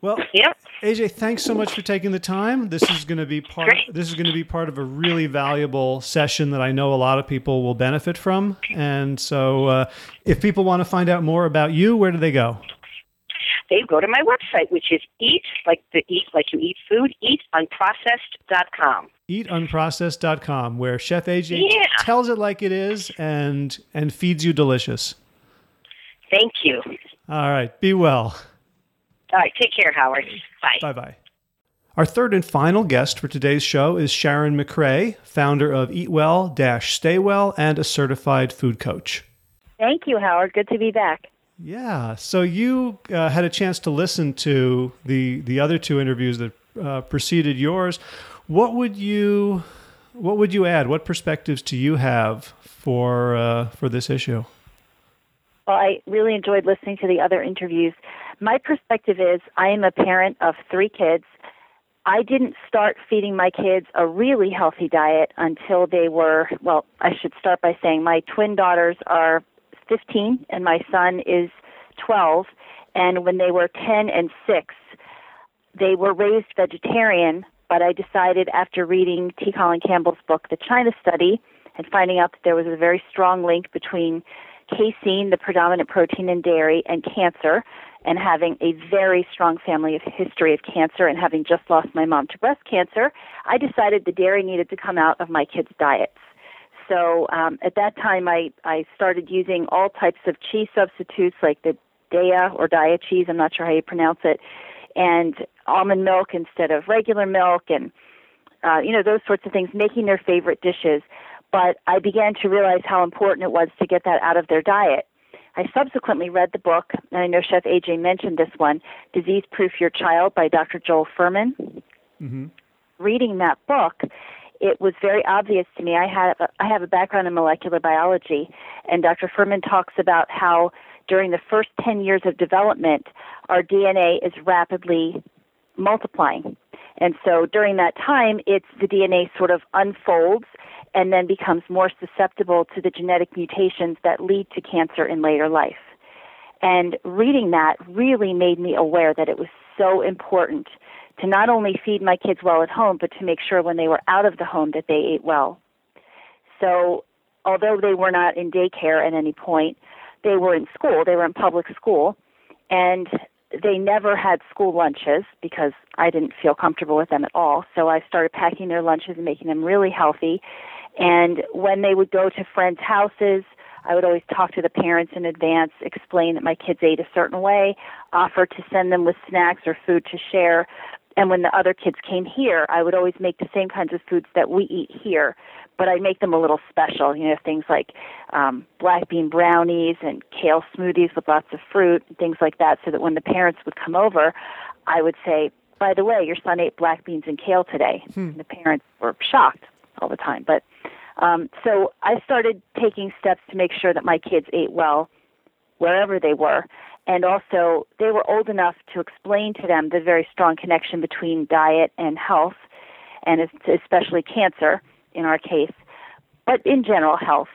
Well, Yep. AJ, thanks so much for taking the time. This is going to be part. Great. This is going to be part of a really valuable session that I know a lot of people will benefit from. And so, uh, if people want to find out more about you, where do they go? They go to my website, which is eat like the eat like you eat food, eatunprocessed.com. Eatunprocessed.com, where Chef AJ Yeah. tells it like it is and and feeds you delicious. Thank you. All right, be well. All right, take care, Howard. Bye. Bye bye. Our third and final guest for today's show is Sharon McRae, founder of Eat Well Stay Well and a certified food coach. Thank you, Howard. Good to be back. Yeah. So you uh, had a chance to listen to the the other two interviews that uh, preceded yours. What would you What would you add? What perspectives do you have for uh, for this issue? Well, I really enjoyed listening to the other interviews. My perspective is I am a parent of three kids. I didn't start feeding my kids a really healthy diet until they were, well, I should start by saying my twin daughters are 15 and my son is 12. And when they were 10 and 6, they were raised vegetarian, but I decided after reading T. Colin Campbell's book, The China Study, and finding out that there was a very strong link between casein, the predominant protein in dairy, and cancer, and having a very strong family of history of cancer and having just lost my mom to breast cancer, I decided the dairy needed to come out of my kids' diets. So um, at that time, I, I started using all types of cheese substitutes like the Daiya or Daiya cheese, I'm not sure how you pronounce it, and almond milk instead of regular milk, and uh, you know those sorts of things, making their favorite dishes. But I began to realize how important it was to get that out of their diet. I subsequently read the book, and I know Chef AJ mentioned this one, Disease Proof Your Child by Dr. Joel Fuhrman. Mm-hmm. Reading that book, it was very obvious to me. I have a, I have a background in molecular biology, and Dr. Fuhrman talks about how during the first 10 years of development, our DNA is rapidly multiplying. And so during that time, it's the DNA sort of unfolds and then becomes more susceptible to the genetic mutations that lead to cancer in later life. And reading that really made me aware that it was so important to not only feed my kids well at home, but to make sure when they were out of the home that they ate well. So, although they were not in daycare at any point, they were in school, they were in public school, and they never had school lunches because I didn't feel comfortable with them at all. So I started packing their lunches and making them really healthy. And when they would go to friends' houses, I would always talk to the parents in advance, explain that my kids ate a certain way, offer to send them with snacks or food to share. And when the other kids came here, I would always make the same kinds of foods that we eat here, but I make them a little special. You know, things like um, black bean brownies and kale smoothies with lots of fruit, and things like that, so that when the parents would come over, I would say, "By the way, your son ate black beans and kale today." Hmm. And the parents were shocked all the time, but um, so I started taking steps to make sure that my kids ate well wherever they were. And also, they were old enough to explain to them the very strong connection between diet and health, and especially cancer in our case, but in general health.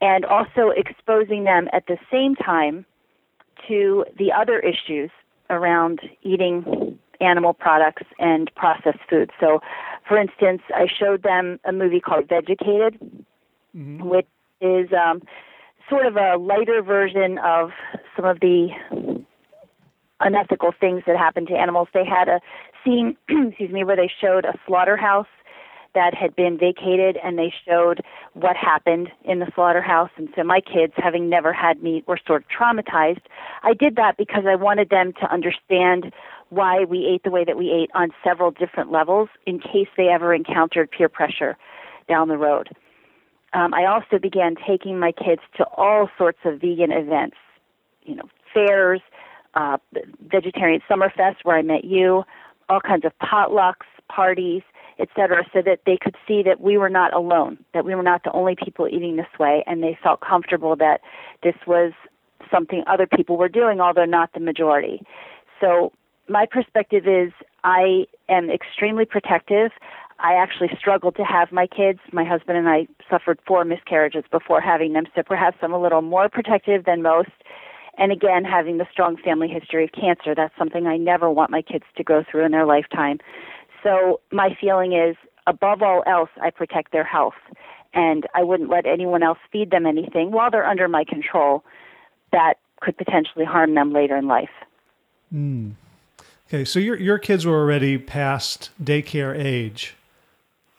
And also exposing them at the same time to the other issues around eating animal products and processed foods. So, for instance, I showed them a movie called Vegucated, mm-hmm. which is um, sort of a lighter version of some of the unethical things that happen to animals. They had a scene, excuse me, where they showed a slaughterhouse that had been vacated and they showed what happened in the slaughterhouse. And so my kids, having never had meat, were sort of traumatized. I did that because I wanted them to understand why we ate the way that we ate on several different levels in case they ever encountered peer pressure down the road. Um, I also began taking my kids to all sorts of vegan events, you know, fairs, uh, vegetarian summerfest where I met you, all kinds of potlucks, parties, etc., so that they could see that we were not alone, that we were not the only people eating this way, and they felt comfortable that this was something other people were doing, although not the majority. So my perspective is I am extremely protective. I actually struggled to have my kids. My husband and I suffered four miscarriages before having them, so perhaps I'm a little more protective than most. And again, having the strong family history of cancer, that's something I never want my kids to go through in their lifetime. So my feeling is, above all else, I protect their health. And I wouldn't let anyone else feed them anything while they're under my control that could potentially harm them later in life. Mm. Okay, so your your kids were already past daycare age.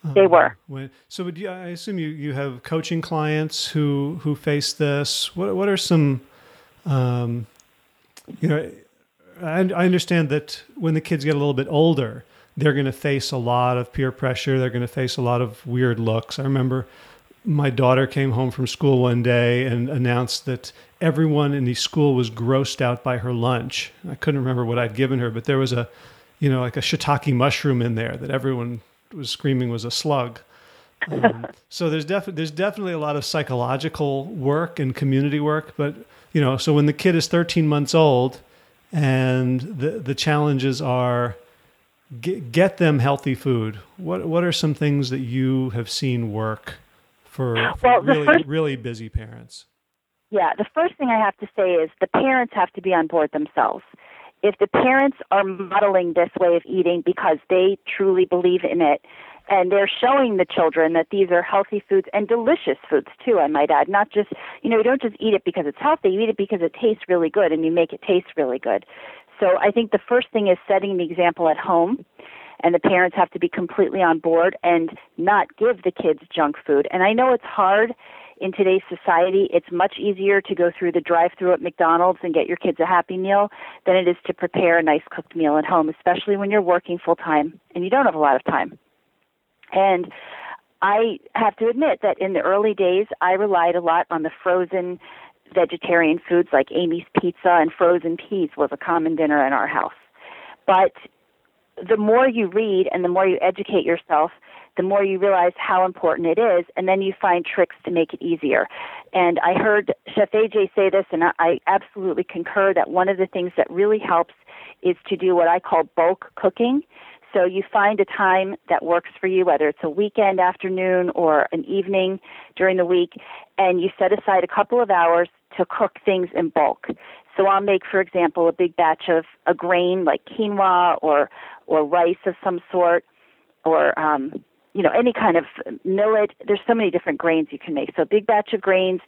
They um, were. When, so, would you, I assume you, you have coaching clients who who face this. What what are some, um, you know, I, I understand that when the kids get a little bit older, they're going to face a lot of peer pressure. They're going to face a lot of weird looks. I remember my daughter came home from school one day and announced that everyone in the school was grossed out by her lunch. I couldn't remember what I'd given her, but there was a, you know, like a shiitake mushroom in there that everyone was screaming was a slug. Um, so there's definitely there's definitely a lot of psychological work and community work, but you know, so when the kid is 13 months old, and the the challenges are get, get them healthy food. What what are some things that you have seen work for, for well, really first, really busy parents? Yeah, the first thing I have to say is the parents have to be on board themselves. If the parents are modeling this way of eating because they truly believe in it, and they're showing the children that these are healthy foods and delicious foods too, I might add. Not just, you know, you don't just eat it because it's healthy, you eat it because it tastes really good and you make it taste really good. So I think the first thing is setting the example at home and the parents have to be completely on board and not give the kids junk food. And I know it's hard in today's society, it's much easier to go through the drive through at McDonald's and get your kids a happy meal than it is to prepare a nice cooked meal at home, especially when you're working full time and you don't have a lot of time. And I have to admit that in the early days, I relied a lot on the frozen vegetarian foods like Amy's Pizza and frozen peas was a common dinner in our house. But the more you read and the more you educate yourself, the more you realize how important it is, and then you find tricks to make it easier. And I heard Chef AJ say this, and I absolutely concur that one of the things that really helps is to do what I call bulk cooking. So you find a time that works for you, whether it's a weekend afternoon or an evening during the week, and you set aside a couple of hours to cook things in bulk. So I'll make, for example, a big batch of a grain like quinoa or or rice of some sort, or um, you know any kind of millet. There's so many different grains you can make. So big batch of grains.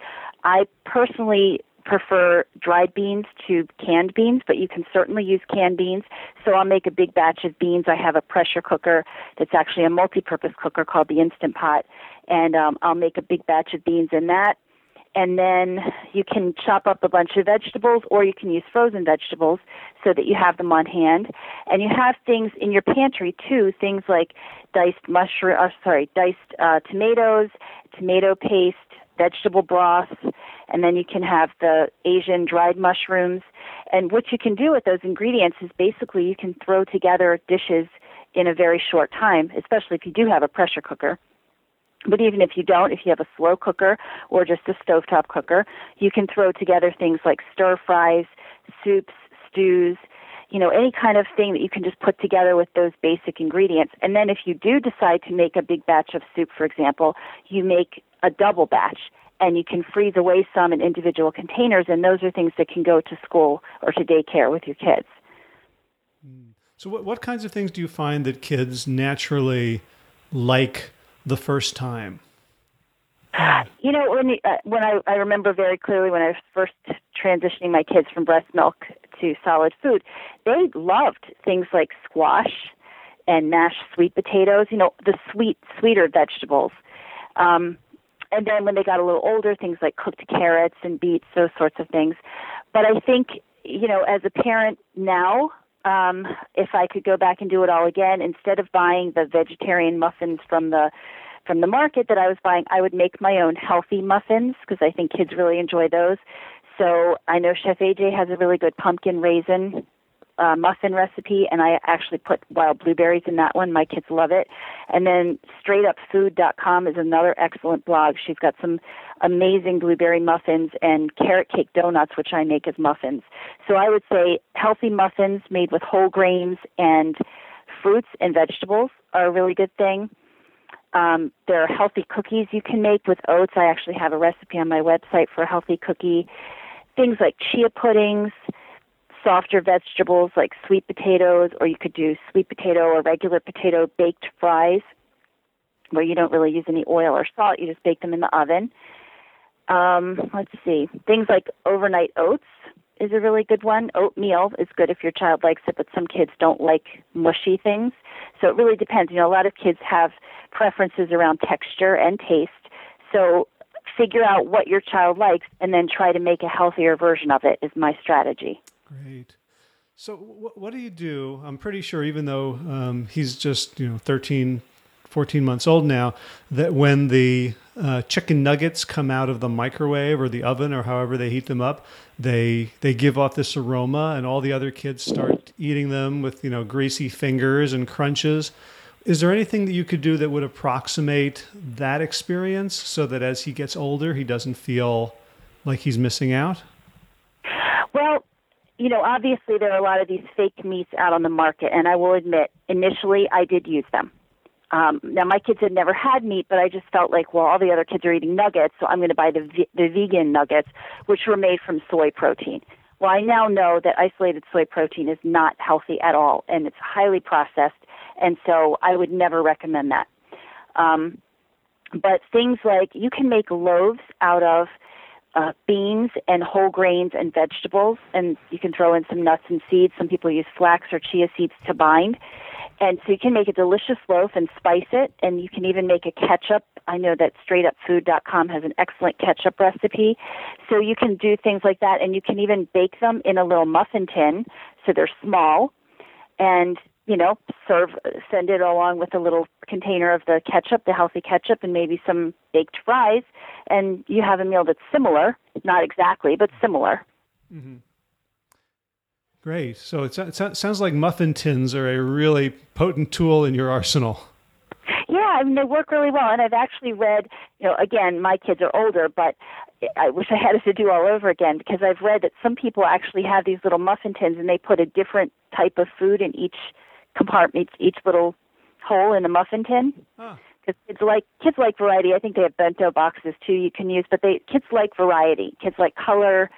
I personally prefer dried beans to canned beans, but you can certainly use canned beans. So I'll make a big batch of beans. I have a pressure cooker that's actually a multi-purpose cooker called the Instant Pot, and um, I'll make a big batch of beans in that and then you can chop up a bunch of vegetables or you can use frozen vegetables so that you have them on hand. And you have things in your pantry too things like diced mushroom uh, sorry diced uh, tomatoes tomato paste vegetable broth and then you can have the asian dried mushrooms. And what you can do with those ingredients is basically you can throw together dishes in a very short time especially if you do have a pressure cooker but even if you don't, if you have a slow cooker or just a stovetop cooker, you can throw together things like stir fries, soups, stews, you know, any kind of thing that you can just put together with those basic ingredients. And then if you do decide to make a big batch of soup, for example, you make a double batch and you can freeze away some in individual containers and those are things that can go to school or to daycare with your kids. Hmm. So what what kinds of things do you find that kids naturally like the first time? You know, when uh, when I I remember very clearly when I was first transitioning my kids from breast milk to solid food, they loved things like squash and mashed sweet potatoes. You know, the sweet sweeter vegetables. Um, and then when they got a little older, things like cooked carrots and beets, those sorts of things. But I think you know, as a parent now, um, if I could go back and do it all again, instead of buying the vegetarian muffins from the from the market that I was buying, I would make my own healthy muffins because I think kids really enjoy those. So I know Chef AJ has a really good pumpkin raisin uh, muffin recipe, and I actually put wild blueberries in that one. My kids love it. And then straightupfood.com is another excellent blog. She's got some amazing blueberry muffins and carrot cake donuts, which I make as muffins. So I would say healthy muffins made with whole grains and fruits and vegetables are a really good thing. Um, there are healthy cookies you can make with oats. I actually have a recipe on my website for a healthy cookie. Things like chia puddings, softer vegetables like sweet potatoes, or you could do sweet potato or regular potato baked fries where you don't really use any oil or salt. You just bake them in the oven. Um, let's see. Things like overnight oats is a really good one. Oatmeal is good if your child likes it, but some kids don't like mushy things. So it really depends. You know, a lot of kids have preferences around texture and taste. So figure out what your child likes and then try to make a healthier version of it is my strategy. Great. So what, what do you do? I'm pretty sure, even though um, he's just you know 13, 14 months old now, that when the uh, chicken nuggets come out of the microwave or the oven or however they heat them up, they they give off this aroma, and all the other kids start eating them with you know greasy fingers and crunches. Is there anything that you could do that would approximate that experience so that as he gets older, he doesn't feel like he's missing out? Well, you know, obviously there are a lot of these fake meats out on the market, and I will admit, initially I did use them. Um, now my kids had never had meat, but I just felt like, well, all the other kids are eating nuggets, so I'm going to buy the the vegan nuggets, which were made from soy protein. Well, I now know that isolated soy protein is not healthy at all, and it's highly processed, and so I would never recommend that. Um, but things like you can make loaves out of uh, beans and whole grains and vegetables, and you can throw in some nuts and seeds. Some people use flax or chia seeds to bind. And so you can make a delicious loaf and spice it, and you can even make a ketchup. I know that straightupfood.com has an excellent ketchup recipe. So you can do things like that, and you can even bake them in a little muffin tin, so they're small. And you know, serve, send it along with a little container of the ketchup, the healthy ketchup, and maybe some baked fries, and you have a meal that's similar, not exactly, but similar. Mm-hmm. Great. So it, it sounds like muffin tins are a really potent tool in your arsenal. Yeah, I mean they work really well, and I've actually read. You know, again, my kids are older, but I wish I had it to do all over again because I've read that some people actually have these little muffin tins, and they put a different type of food in each compartment, each little hole in the muffin tin. Because huh. kids like kids like variety. I think they have bento boxes too. You can use, but they kids like variety. Kids like color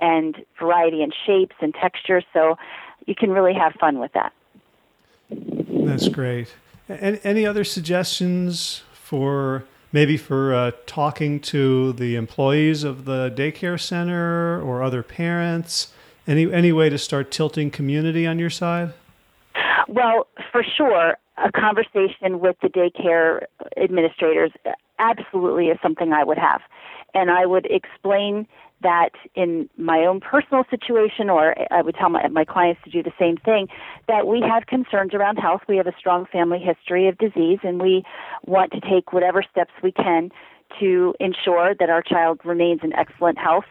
and variety and shapes and textures. So you can really have fun with that. That's great. Any, any other suggestions for maybe for uh, talking to the employees of the daycare center or other parents? Any any way to start tilting community on your side? Well, for sure. a conversation with the daycare administrators absolutely is something I would have. And I would explain that in my own personal situation, or I would tell my, my clients to do the same thing, that we have concerns around health. We have a strong family history of disease, and we want to take whatever steps we can to ensure that our child remains in excellent health.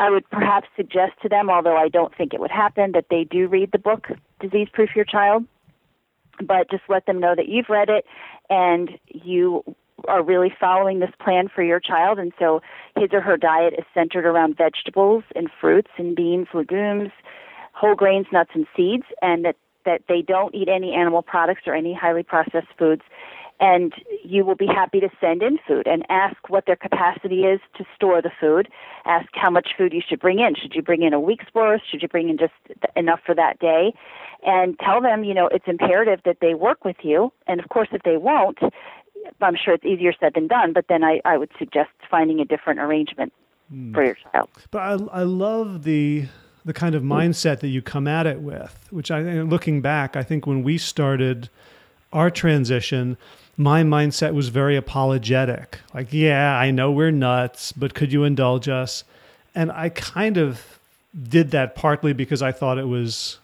I would perhaps suggest to them, although I don't think it would happen, that they do read the book Disease Proof Your Child. But just let them know that you've read it and you are really following this plan for your child. And so his or her diet is centered around vegetables and fruits and beans, legumes, whole grains, nuts, and seeds, and that, that they don't eat any animal products or any highly processed foods. And you will be happy to send in food and ask what their capacity is to store the food. Ask how much food you should bring in. Should you bring in a week's worth? Should you bring in just enough for that day? And tell them, you know, it's imperative that they work with you. And of course, if they won't, I'm sure it's easier said than done, but then I, I would suggest finding a different arrangement mm. for your child. But I, I love the the kind of mindset that you come at it with, which I looking back, I think when we started our transition, my mindset was very apologetic. Like, yeah, I know we're nuts, but could you indulge us? And I kind of did that partly because I thought it was,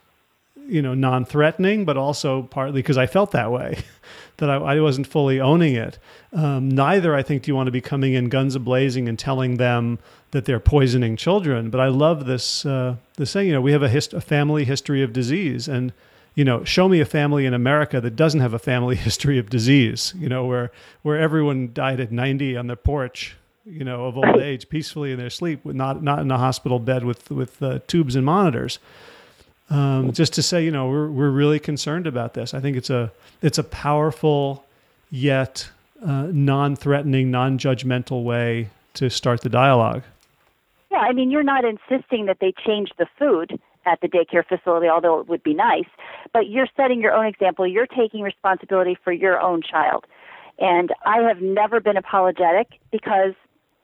you know, non-threatening, but also partly because I felt that way. that I, I wasn't fully owning it. Um, neither, I think, do you want to be coming in guns a blazing and telling them that they're poisoning children. But I love this uh, saying. You know, we have a, hist- a family history of disease, and you know, show me a family in America that doesn't have a family history of disease. You know, where where everyone died at ninety on their porch. You know, of old age, peacefully in their sleep, not not in a hospital bed with with uh, tubes and monitors um, just to say, you know, we're we're really concerned about this. I think it's a it's a powerful yet uh, non-threatening, non-judgmental way to start the dialogue. Yeah, I mean, you're not insisting that they change the food at the daycare facility, although it would be nice, but you're setting your own example. You're taking responsibility for your own child. And I have never been apologetic because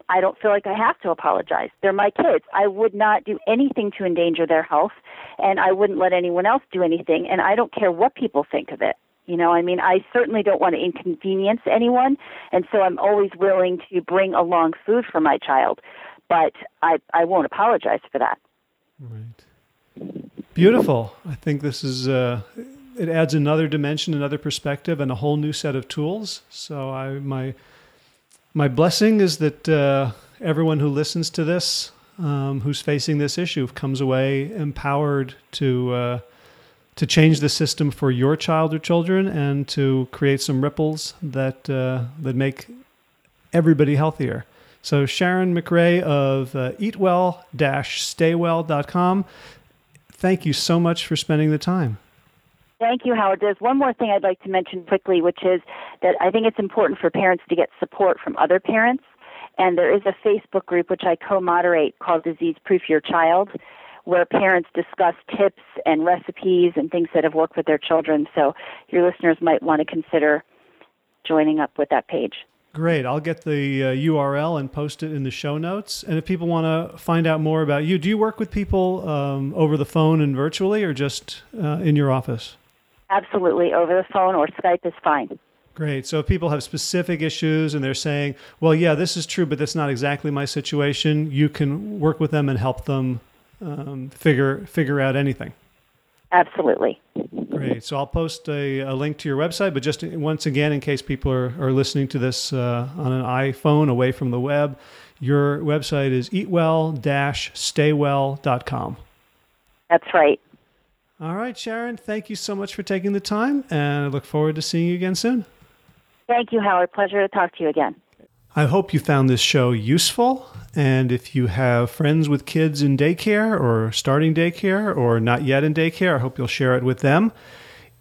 I don't feel like I have to apologize. They're my kids. I would not do anything to endanger their health, and I wouldn't let anyone else do anything, and I don't care what people think of it. You know, I mean, I certainly don't want to inconvenience anyone, and so I'm always willing to bring along food for my child, but I I won't apologize for that. Right. Beautiful. I think this is uh, it adds another dimension, another perspective, and a whole new set of tools. So I my my blessing is that uh, everyone who listens to this, um, who's facing this issue, comes away empowered to uh, to change the system for your child or children, and to create some ripples that uh, that make everybody healthier. So Sharon McRae of uh, eatwell-staywell.com. Thank you so much for spending the time. Thank you, Howard. There's one more thing I'd like to mention quickly, which is that I think it's important for parents to get support from other parents. And there is a Facebook group which I co moderate called Disease Proof Your Child, where parents discuss tips and recipes and things that have worked with their children. So your listeners might want to consider joining up with that page. Great. I'll get the uh, URL and post it in the show notes. And if people want to find out more about you, do you work with people um, over the phone and virtually or just uh, in your office? Absolutely. Over the phone or Skype is fine. Great. So if people have specific issues and they're saying, well, yeah, this is true, but that's not exactly my situation, you can work with them and help them um, figure, figure out anything. Absolutely. Great. So I'll post a, a, link to your website, but just once again, in case people are, are listening to this uh, on an iPhone away from the web, your website is eatwell-staywell.com. That's right. All right, Sharon, thank you so much for taking the time, and I look forward to seeing you again soon. Thank you, Howard. Pleasure to talk to you again. I hope you found this show useful. And if you have friends with kids in daycare or starting daycare or not yet in daycare, I hope you'll share it with them.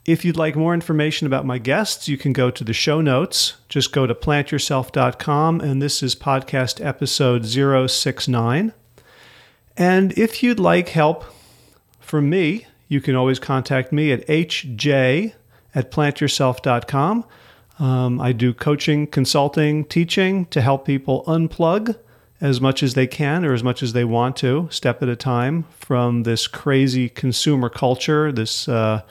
If you'd like more information about my guests, you can go to the show notes. Just go to plantyourself.com, and this is podcast episode 069. And if you'd like help from me, you can always contact me at hj at plantyourself.com. Um, I do coaching, consulting, teaching to help people unplug as much as they can or as much as they want to, step at a time, from this crazy consumer culture, this uh,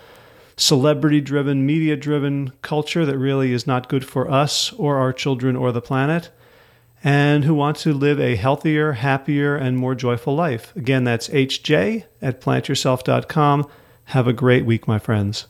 celebrity driven, media driven culture that really is not good for us or our children or the planet, and who want to live a healthier, happier, and more joyful life. Again, that's hj at plantyourself.com. Have a great week, my friends.